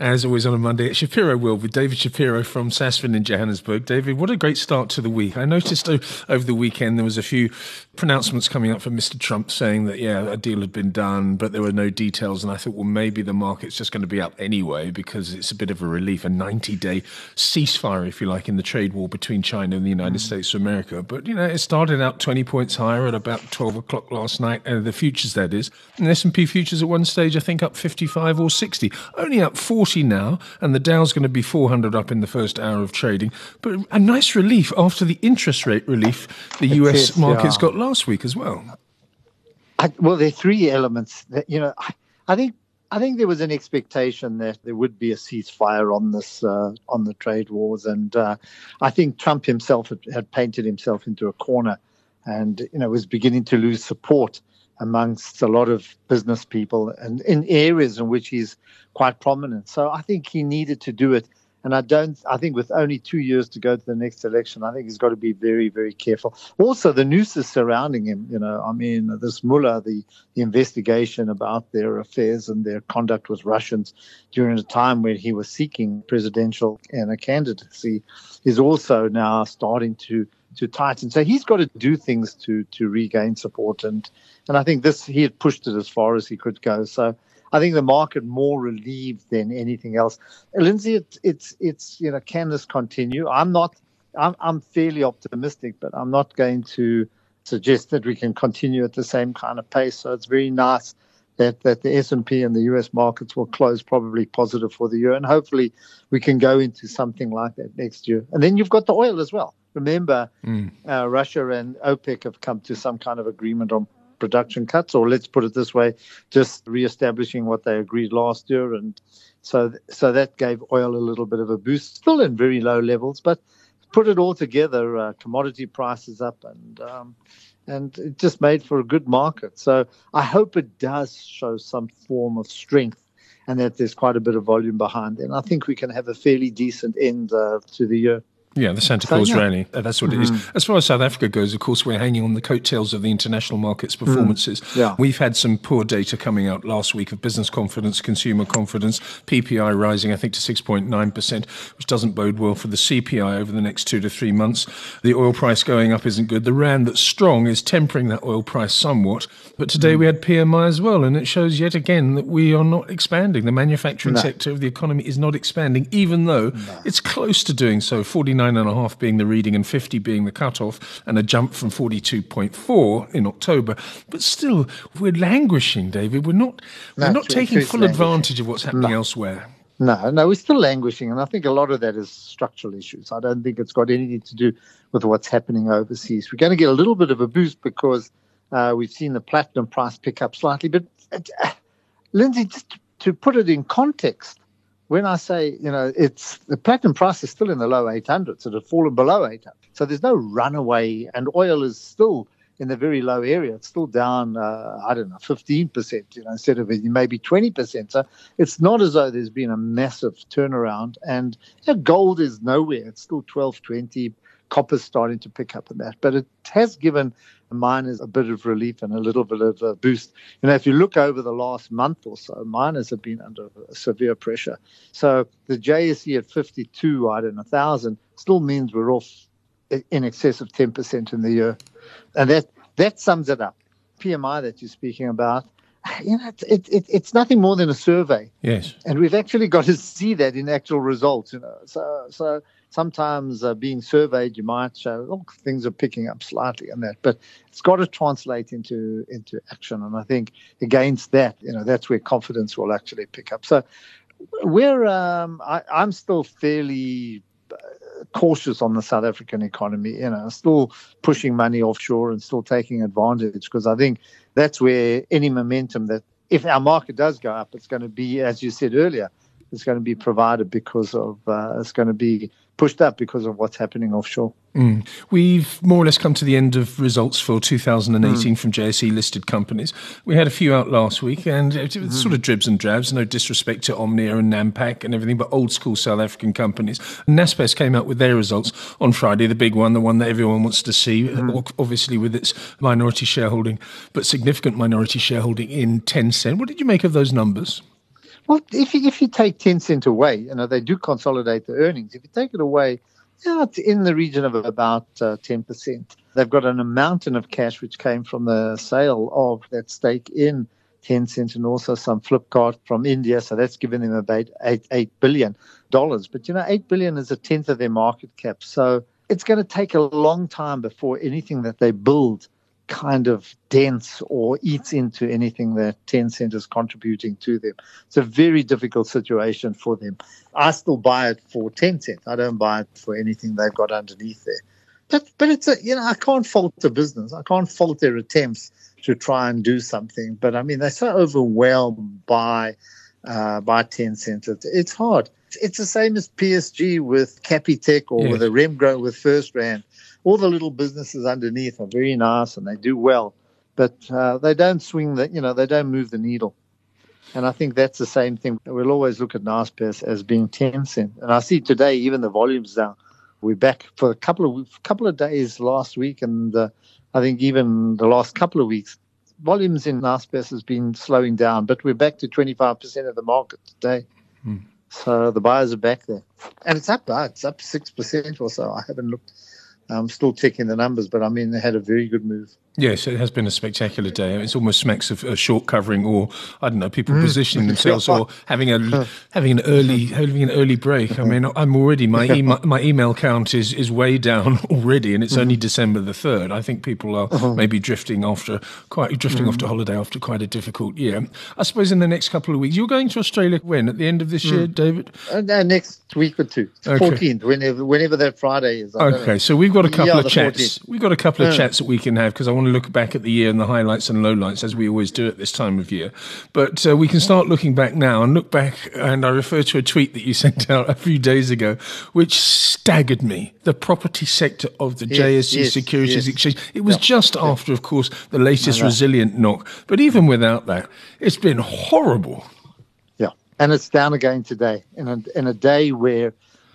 As always on a Monday, Shapiro World with David Shapiro from Sasfin in Johannesburg. David, what a great start to the week. I noticed over the weekend there was a few pronouncements coming up from Mr. Trump saying that, yeah, a deal had been done, but there were no details. And I thought, well, maybe the market's just going to be up anyway because it's a bit of a relief, a 90 day ceasefire, if you like, in the trade war between China and the United mm. States of America. But, you know, it started out 20 points higher at about 12 o'clock last night, uh, the futures, that is. And S&P futures at one stage, I think, up 55 or 60, only up 40 now. And the Dow's going to be 400 up in the first hour of trading. But a nice relief after the interest rate relief the US is, markets yeah. got last last week as well. I, well, there are three elements that you know. I, I, think I think there was an expectation that there would be a ceasefire on this uh, on the trade wars, and uh, I think Trump himself had, had, painted himself into a corner, and you know was beginning to lose support amongst a lot of business people and in areas in which he's quite prominent. So I think he needed to do it and I don't, I think with only two years to go to the next election, I think he's got to be very, very careful. Also, the nooses surrounding him, you know, I mean, this Mueller, the, the investigation about their affairs and their conduct with Russians during a time when he was seeking presidential and a candidacy is also now starting to to tighten. So he's got to do things to to regain support, and and I think this he had pushed it as far as he could go. So I think the market more relieved than anything else. Lindsay, it's it's, it's you know, can this continue? I'm not. I'm I'm fairly optimistic, but I'm not going to suggest that we can continue at the same kind of pace. So it's very nice that that the S&P and the US markets will close probably positive for the year and hopefully we can go into something like that next year. And then you've got the oil as well. Remember, mm. uh, Russia and OPEC have come to some kind of agreement on production cuts, or let's put it this way, just reestablishing what they agreed last year. And so, so that gave oil a little bit of a boost, still in very low levels, but put it all together, uh, commodity prices up, and um, and it just made for a good market. So I hope it does show some form of strength. And that there's quite a bit of volume behind it. And I think we can have a fairly decent end uh, to the year. Yeah, the Santa Claus yeah. rally. Uh, that's what mm-hmm. it is. Mm-hmm. As far as South Africa goes, of course, we're hanging on the coattails of the international markets' mm. performances. Mm. Yeah. We've had some poor data coming out last week of business confidence, consumer confidence, PPI rising, I think, to 6.9%, which doesn't bode well for the CPI over the next two to three months. The oil price going up isn't good. The RAND that's strong is tempering that oil price somewhat. But today mm. we had PMI as well, and it shows yet again that we are not expanding. The manufacturing no. sector of the economy is not expanding, even though no. it's close to doing so. 49 49.5 being the reading and 50 being the cutoff, and a jump from 42.4 in October. But still, we're languishing, David. We're not, we're not taking full advantage of what's happening no. elsewhere. No, no, we're still languishing, and I think a lot of that is structural issues. I don't think it's got anything to do with what's happening overseas. We're going to get a little bit of a boost because uh, we've seen the platinum price pick up slightly. But uh, Lindsay, just to put it in context, when I say, you know, it's the platinum price is still in the low 800s. It had fallen below 800. So there's no runaway, and oil is still in the very low area. It's still down, uh, I don't know, 15%, you know, instead of maybe 20%. So it's not as though there's been a massive turnaround. And you know, gold is nowhere. It's still 1220. Copper's starting to pick up in that. But it has given miners a bit of relief and a little bit of a boost. You know, if you look over the last month or so, miners have been under severe pressure. So the JSE at 52, I don't know, 1,000 still means we're off in excess of 10% in the year. And that, that sums it up. PMI that you're speaking about, you know, it, it, it's nothing more than a survey. Yes. And we've actually got to see that in actual results, you know. So, so sometimes uh, being surveyed, you might show, oh, things are picking up slightly and that, but it's got to translate into into action. And I think against that, you know, that's where confidence will actually pick up. So we're, um, I, I'm still fairly uh, cautious on the South African economy, you know, still pushing money offshore and still taking advantage because I think that's where any momentum that if our market does go up, it's going to be, as you said earlier, it's going to be provided because of uh, it's going to be pushed up because of what's happening offshore. Mm. We've more or less come to the end of results for 2018 mm. from JSE listed companies. We had a few out last week, and it was mm. sort of dribs and drabs. No disrespect to Omnia and Nampak and everything, but old school South African companies. Naspers came out with their results on Friday, the big one, the one that everyone wants to see, mm. obviously with its minority shareholding, but significant minority shareholding in Tencent. What did you make of those numbers? Well, if you, if you take Tencent away, you know, they do consolidate the earnings. If you take it away, yeah, it's in the region of about uh, 10%. They've got an mountain of cash which came from the sale of that stake in Tencent and also some Flipkart from India. So that's given them about eight, $8 billion. But, you know, 8 billion is a tenth of their market cap. So it's going to take a long time before anything that they build kind of dents or eats into anything that Tencent is contributing to them. It's a very difficult situation for them. I still buy it for Tencent. I don't buy it for anything they've got underneath there. But but it's a you know I can't fault the business. I can't fault their attempts to try and do something. But I mean they're so overwhelmed by uh, by Tencent. It's, it's hard. It's the same as PSG with Capitec or yes. with a Remgro with FirstRand all the little businesses underneath are very nice and they do well, but uh, they don't swing the, you know, they don't move the needle. And I think that's the same thing. We'll always look at Naspers as being Tencent. And I see today even the volumes down. We're back for a couple of couple of days last week, and uh, I think even the last couple of weeks, volumes in Naspers has been slowing down. But we're back to 25% of the market today. Hmm. So the buyers are back there, and it's up. Uh, it's up six percent or so. I haven't looked I'm still checking the numbers, but I mean, they had a very good move. Yes, it has been a spectacular day. It's almost smacks of a short covering, or I don't know, people mm. positioning themselves, or having a having an early having an early break. I mean, I'm already my e- my email count is is way down already, and it's only mm-hmm. December the third. I think people are uh-huh. maybe drifting after quite drifting mm. off to holiday after quite a difficult year. I suppose in the next couple of weeks, you're going to Australia when at the end of this mm. year, David? Uh, next week or two, fourteenth, okay. whenever whenever that Friday is. okay, so we've got a couple yeah, of chats. 14th. We've got a couple of chats that we can have because I want look back at the year and the highlights and lowlights as we always do at this time of year. But uh, we can start looking back now and look back. And I refer to a tweet that you sent out a few days ago, which staggered me. The property sector of the yes, JSE yes, Securities yes. Exchange. It was yeah, just yeah. after, of course, the latest resilient knock. But even without that, it's been horrible. Yeah, and it's down again today in a in a day where.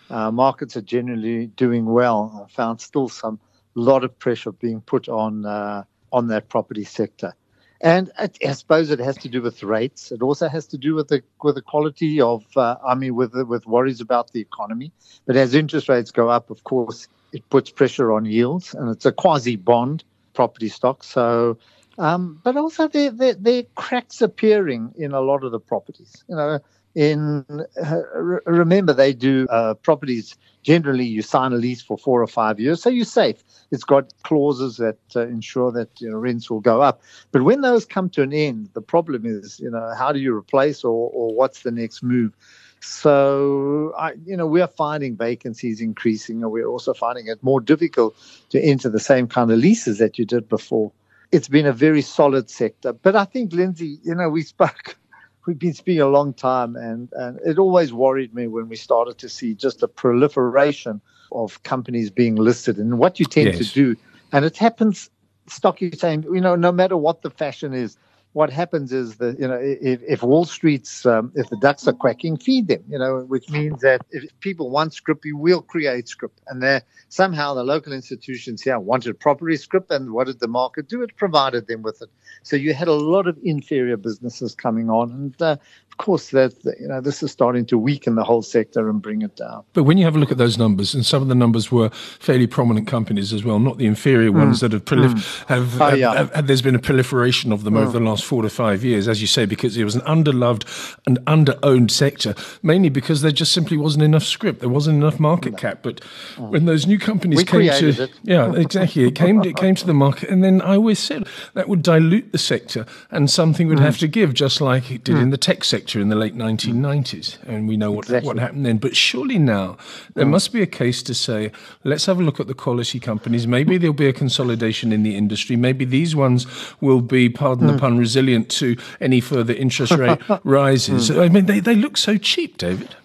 Uh, markets are generally doing well. I found still some lot of pressure being put on uh, on that property sector. And I suppose it has to do with rates. It also has to do with the with the quality of, uh, I mean, with with worries about the economy. But as interest rates go up, of course, it puts pressure on yields, and it's a quasi bond property stock. So, um, but also there, there there cracks appearing in a lot of the properties. You know, in uh, remember they do uh, properties. Generally you sign a lease for four or five years so you're safe. It's got clauses that uh, ensure that you know, rents will go up. But when those come to an end the problem is you know how do you replace or, or what's the next move? So I, you know we're finding vacancies increasing and we're also finding it more difficult to enter the same kind of leases that you did before. It's been a very solid sector. But i think lindsay you know we spoke we've been speaking a long time, and, and it always worried me when we started to see just a proliferation of companies being listed. And what you tend yes. to do, and it happens, stock saying, you know, no matter what the fashion is, what happens is that you know if, if Wall Street's um, if the ducks are quacking, feed them. You know, which means that if people want script, we will create script, and there somehow the local institutions here wanted property script, and what did the market do? It provided them with it. So you had a lot of inferior businesses coming on, and uh, of course that you know this is starting to weaken the whole sector and bring it down. But when you have a look at those numbers, and some of the numbers were fairly prominent companies as well, not the inferior mm. ones that have, prolif- mm. have, oh, have, yeah. have, there's been a proliferation of them mm. over the last four to five years, as you say, because it was an underloved and under-owned sector, mainly because there just simply wasn't enough script, there wasn't enough market cap. But mm. when those new companies we came to, it. yeah, exactly, it came it came to the market, and then I always said that would dilute the sector, and something would mm. have to give, just like it did in the tech sector in the late 1990s, and we know what, exactly. what happened then. But surely now there must be a case to say, let's have a look at the quality companies. Maybe there'll be a consolidation in the industry. Maybe these ones will be, pardon mm. the pun, resilient to any further interest rate rises. Mm. I mean, they, they look so cheap, David.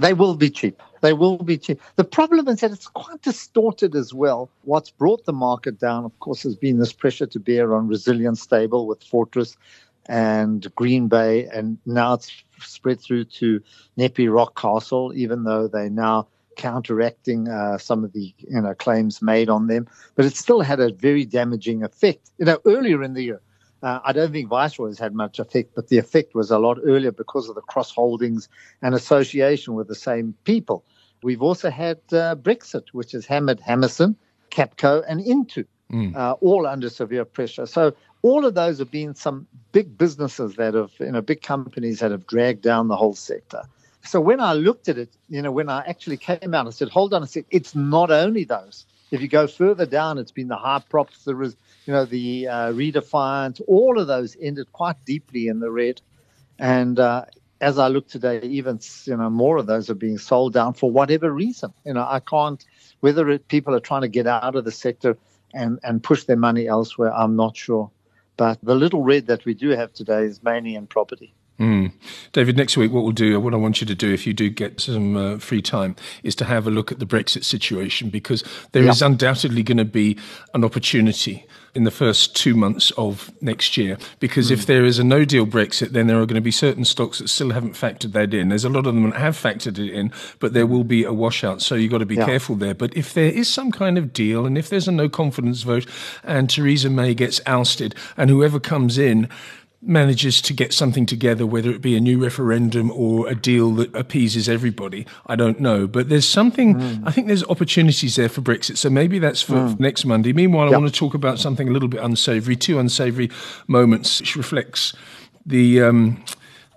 They will be cheap. They will be cheap. The problem is that it's quite distorted as well. What's brought the market down, of course, has been this pressure to bear on resilient stable with Fortress and Greenbay, and now it's spread through to NEPI Rockcastle, even though they're now counteracting uh, some of the you know claims made on them. But it still had a very damaging effect. You know, earlier in the year, Uh, I don't think Viceroy's had much effect, but the effect was a lot earlier because of the cross holdings and association with the same people. We've also had uh, Brexit, which has hammered Hammerson, Capco, and Intu, mm. uh, all under severe pressure. So all of those have been some big businesses that have, you know, big companies that have dragged down the whole sector. So when I looked at it, you know, when I actually came out, I said, hold on, I said, it's not only those. If you go further down, it's been the Hyprops, the, you know, the uh, Redefines, all of those ended quite deeply in the red. And uh, as I look today, even you know more of those are being sold down for whatever reason. You know, I can't whether it, people are trying to get out of the sector and and push their money elsewhere. I'm not sure, but the little red that we do have today is mainly in property. Mm. David, next week, what we'll do, what I want you to do, if you do get some uh, free time, is to have a look at the Brexit situation because there yep. is undoubtedly going to be an opportunity in the first two months of next year. Because mm. if there is a no deal Brexit, then there are going to be certain stocks that still haven't factored that in. There's a lot of them that have factored it in, but there will be a washout. So you've got to be yeah. careful there. But if there is some kind of deal and if there's a no confidence vote and Theresa May gets ousted and whoever comes in, manages to get something together, whether it be a new referendum or a deal that appeases everybody, I don't know. But there's something, mm. I think there's opportunities there for Brexit. So maybe that's for mm. next Monday. Meanwhile, yep. I want to talk about something a little bit unsavory, two unsavory moments, which reflects the. Um,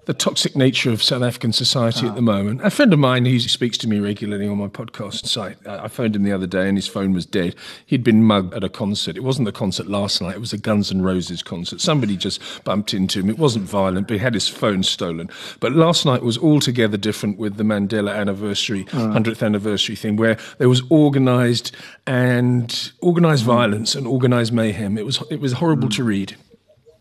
the toxic nature of South African society at the moment. A friend of mine he speaks to me regularly on my podcast site, I phoned him the other day and his phone was dead. He'd been mugged at a concert. It wasn't the concert last night, it was a Guns N' Roses concert. Somebody just bumped into him. It wasn't violent, but he had his phone stolen. But last night was altogether different with the Mandela anniversary, mm. 100th anniversary thing, where there was organized and organized mm. violence and organized mayhem. It was, it was horrible mm. to read.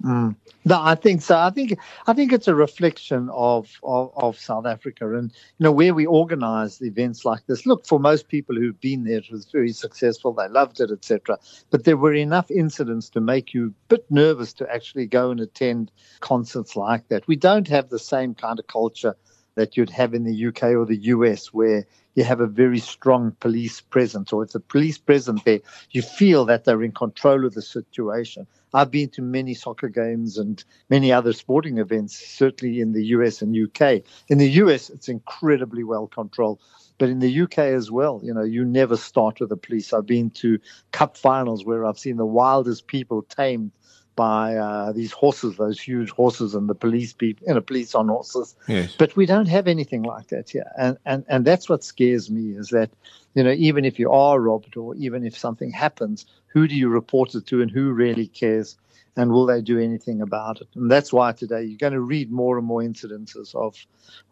Mm. No, I think so. I think I think it's a reflection of, of, of South Africa and you know where we organise events like this. Look, for most people who've been there, it was very successful. They loved it, etc. But there were enough incidents to make you a bit nervous to actually go and attend concerts like that. We don't have the same kind of culture that you'd have in the UK or the US, where you have a very strong police presence, or if the police present there, you feel that they're in control of the situation. I've been to many soccer games and many other sporting events, certainly in the US and UK. In the US, it's incredibly well controlled. But in the UK as well, you know, you never start with the police. I've been to cup finals where I've seen the wildest people tamed by uh, these horses, those huge horses, and the police people, you know, police on horses. Yes. But we don't have anything like that here, and and and that's what scares me is that, you know, even if you are robbed or even if something happens, who do you report it to, and who really cares, and will they do anything about it? And that's why today you're going to read more and more incidences of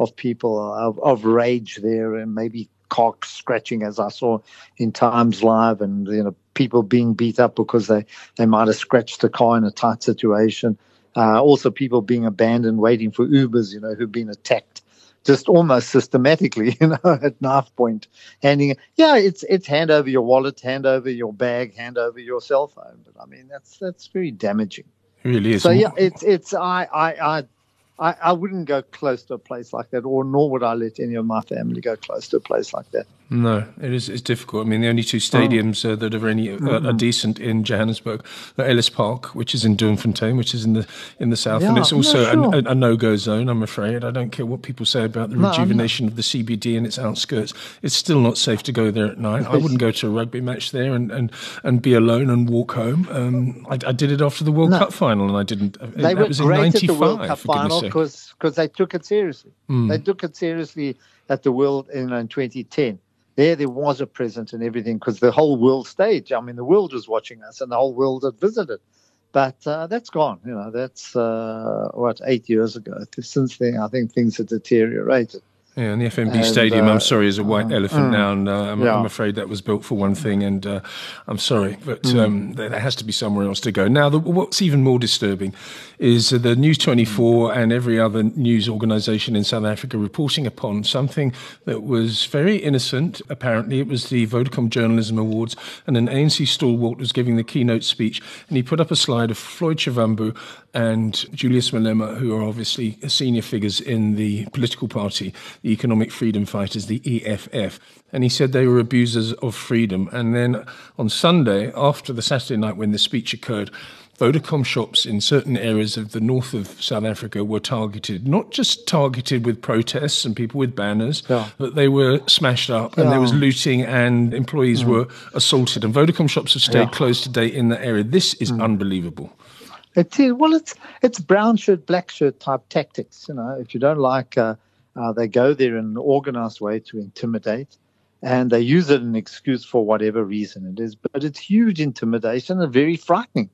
of people of, of rage there, and maybe cock scratching as I saw in Times Live, and you know people being beat up because they, they might have scratched the car in a tight situation. Uh, also, people being abandoned, waiting for Ubers, you know, who've been attacked just almost systematically, you know, at knife point, handing. Yeah, it's it's hand over your wallet, hand over your bag, hand over your cell phone. But I mean, that's that's very damaging. It really is. So yeah, it's it's I I I I, I wouldn't go close to a place like that, or nor would I let any of my family go close to a place like that. No, it is. It's difficult. I mean, the only two stadiums oh. uh, that are any uh, mm-hmm. are decent in Johannesburg are Ellis Park, which is in Doornfontein, which is in the in the south, yeah, and it's also no, sure. a, a, no-go zone. I'm afraid. I don't care what people say about the no, rejuvenation of the CBD and its outskirts. It's still not safe to go there at night. I wouldn't go to a rugby match there and, and, and be alone and walk home. Um, I, I, did it after the World no. Cup final, and I didn't. Uh, they were was great in 95, at the World Cup final because they took it seriously. Mm. They took it seriously at the World in, in 2010 there there was a present and everything because the whole world stage i mean the world was watching us and the whole world had visited. But uh, that's gone you know that's uh, what eight years ago. Since then i think things have deteriorated yeah, and the FNB and, Stadium, uh, I'm sorry, is a white uh, elephant mm, now, and uh, I'm, yeah. I'm, afraid that was built for one thing, and uh, I'm sorry, but mm. um, there, there, has to be somewhere else to go. Now, the, what's even more disturbing is the News 24 and every other news organisation in South Africa reporting upon something that was very innocent. Apparently, it was the Vodacom Journalism Awards, and an ANC stalwart was giving the keynote speech, and he put up a slide of Floyd Shivambu and Julius Malema, who are obviously senior figures in the political party, the Economic Freedom Fighters, the EFF. And he said they were abusers of freedom. And then on Sunday, after the Saturday night when the speech occurred, Vodacom shops in certain areas of the north of South Africa were targeted, not just targeted with protests and people with banners, yeah. but they were smashed up and yeah. there was looting and employees mm. were assaulted. And Vodacom shops have stayed yeah. closed today in that area. This is mm. unbelievable. It is well, it's it's brown shirt, black shirt type tactics. You know, if you don't like, uh, uh, they go there in an organized way to intimidate, and they use it an excuse for whatever reason it is. But it's huge intimidation and very frightening.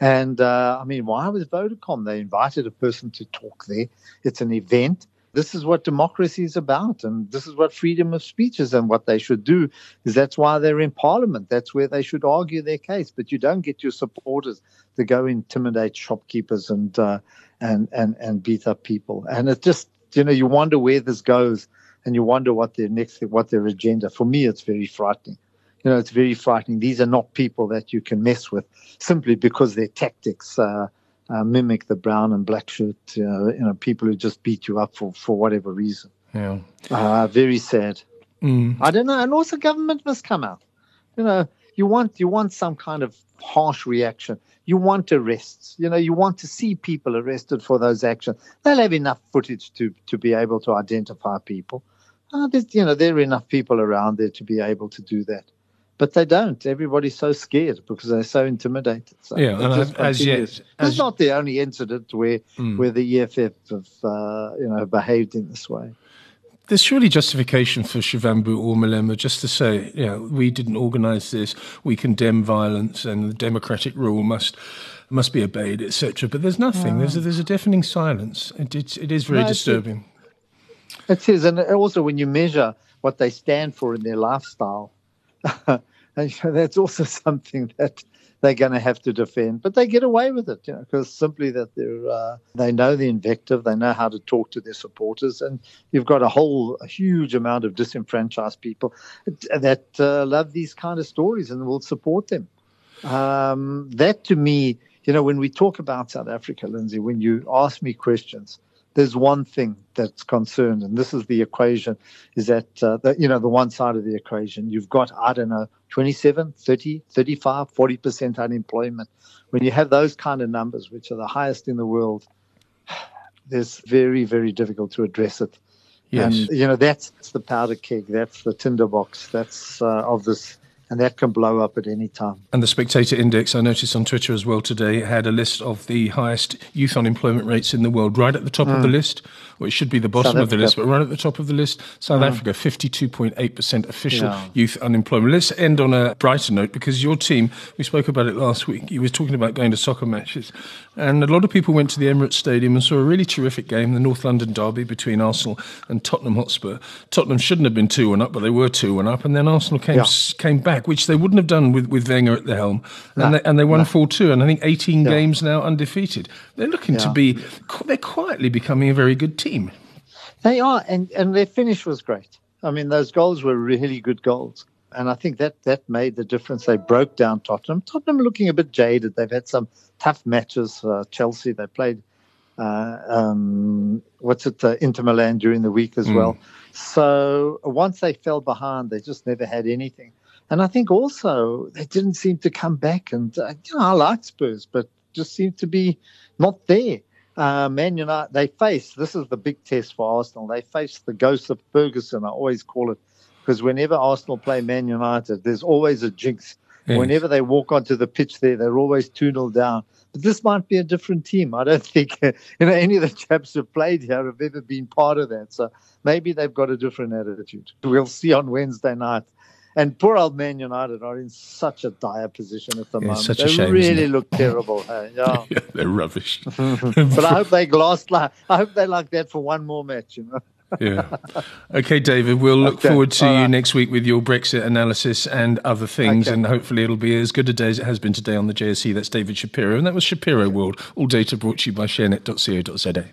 And uh, I mean, why was Vodacom? They invited a person to talk there. It's an event this is what democracy is about, and this is what freedom of speech is, and what they should do is that's why they're in parliament. That's where they should argue their case. But you don't get your supporters to go intimidate shopkeepers and uh, and and and beat up people. And it just you know you wonder where this goes, and you wonder what their next what their agenda. For me, it's very frightening. You know, it's very frightening. These are not people that you can mess with simply because their tactics. Uh, uh, mimic the brown and black shirt, uh, you know, people who just beat you up for, for whatever reason. Yeah. Uh, very sad. Mm. I don't know. And also government must come out. You know, you want you want some kind of harsh reaction. You want arrests. You know, you want to see people arrested for those actions. They'll have enough footage to to be able to identify people. Uh, you know, there are enough people around there to be able to do that but they don't. Everybody's so scared because they're so intimidated. So yeah, and as yet, as it's not the only incident where mm. where the EFF have uh, you know behaved in this way. There's surely justification for Shivambu or Malema just to say, you know, we didn't organise this, we condemn violence, and the democratic rule must must be obeyed, etc. But there's nothing. There's a, there's a deafening silence. It, it, it is very no, disturbing. It is, and also when you measure what they stand for in their lifestyle and that's also something that they're going to have to defend. But they get away with it, you know, because simply that they're uh, they know the invective, they know how to talk to their supporters, and you've got a whole a huge amount of disenfranchised people that uh, love these kind of stories and will support them. Um, that to me, you know, when we talk about South Africa, Lindsay, when you ask me questions, there's one thing that's concerned, and this is the equation, is that, uh, the, you know, the one side of the equation, you've got, I don't know, 27, 30, 35, 40% unemployment. When you have those kind of numbers, which are the highest in the world, it's very, very difficult to address it. Yes. And, you know, that's the powder keg, that's the tinderbox, that's uh, of this and that can blow up at any time. And the Spectator Index, I noticed on Twitter as well today, had a list of the highest youth unemployment rates in the world, right at the top mm. of the mm. list. Well, it should be the bottom South of the Africa. list, but right at the top of the list, South mm. Africa, 52.8% official yeah. youth unemployment. Let's end on a brighter note because your team, we spoke about it last week, you were talking about going to soccer matches, and a lot of people went to the Emirates Stadium and saw a really terrific game, the North London derby between Arsenal and Tottenham Hotspur. Tottenham shouldn't have been 2 1 up, but they were 2 1 up, and then Arsenal came, yeah. came back back, which they wouldn't have done with, with Wenger at the helm. And, they, and they won no. 4 2, and I think 18 yeah. games now undefeated. They're looking yeah. to be, they're quietly becoming a very good team. They are, and, and their finish was great. I mean, those goals were really good goals. And I think that, that made the difference. They broke down Tottenham. Tottenham looking a bit jaded. They've had some tough matches. Uh, Chelsea, they played, uh, um, what's it, uh, Inter Milan during the week as mm. well. So once they fell behind, they just never had anything. And I think also they didn't seem to come back. And, uh, you know, I like Spurs, but just seemed to be not there. Uh, Man United, they face, this is the big test for Arsenal. They face the ghost of Ferguson, I always call it, because whenever Arsenal play Man United, there's always a jinx. Yes. Whenever they walk onto the pitch there, they're always 2 0 down. But this might be a different team. I don't think you know any of the chaps who've played here have ever been part of that. So maybe they've got a different attitude. We'll see on Wednesday night. And poor old Man United are in such a dire position at the yeah, moment. Such they a shame, really look terrible. Hey? Yeah. yeah. they're rubbish. but I hope they last. Like, I hope they like that for one more match. You know. yeah. Okay, David, we'll look okay. forward to All you right. next week with your Brexit analysis and other things, okay. and hopefully it'll be as good a day as it has been today on the JSE. That's David Shapiro, and that was Shapiro World, all data brought to you by sharenet.co.za.